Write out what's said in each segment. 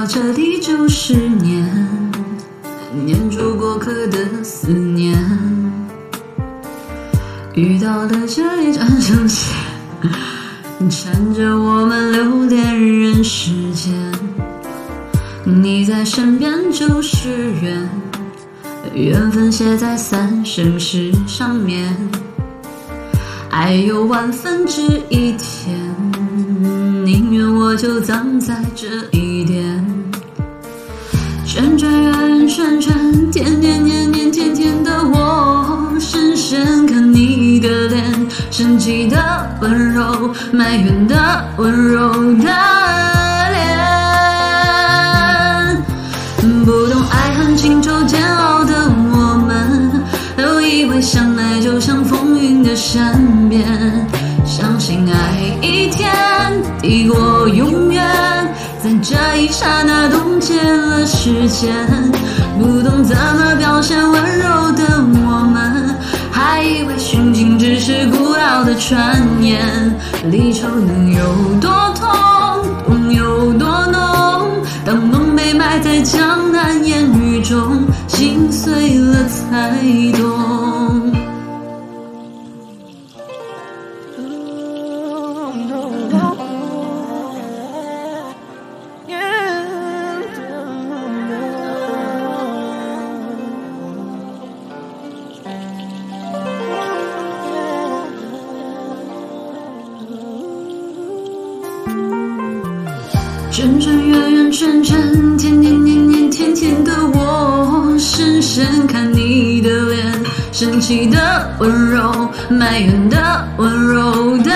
到这里九十年，念住过客的思念，遇到的这一段声线，缠着我们留恋人世间。你在身边就是缘，缘分写在三生石上面，爱有万分之一甜，宁愿我就葬在这一点。圈圈圆圆圈圈，甜甜黏黏甜甜的我，深深看你的脸，生气的温柔，埋怨的温柔的脸。不懂爱恨情仇煎熬的我们，都以为相爱就像风云的善变，相信爱一天抵过永，一刹那冻结了时间。不懂怎么表现温柔的我们，还以为殉情只是古老的传言，离愁能有多痛，痛有多浓？当梦被埋在江南烟雨中，心碎了才懂。圈圈圆圆圈圈，天天年年天天的我，深深看你的脸，生气的温柔，埋怨的温柔的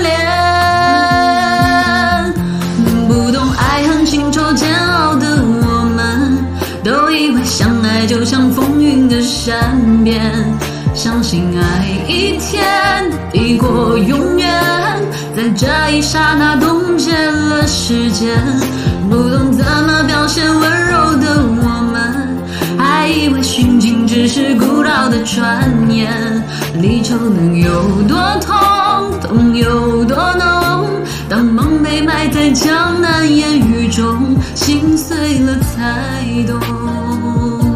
脸。不懂爱恨情仇煎熬的我们，都以为相爱就像风云的善变，相信爱一天抵过永远，在这一刹那冻结了时间。不懂怎么表现温柔的我们，还以为殉情只是古老的传言。离愁能有多痛，痛有多浓？当梦被埋在江南烟雨中，心碎了才懂。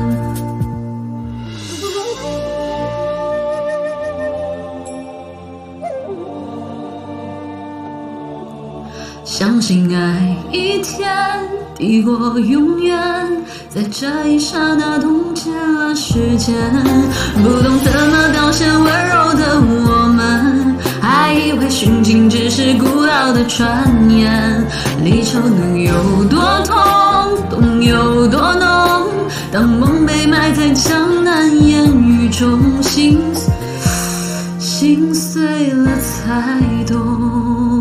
相信爱一天抵过永远，在这一刹那冻结了时间。不懂怎么表现温柔的我们，还以为殉情只是古老的传言。离愁能有多痛，痛有多浓？当梦被埋在江南烟雨中，心心碎了才懂。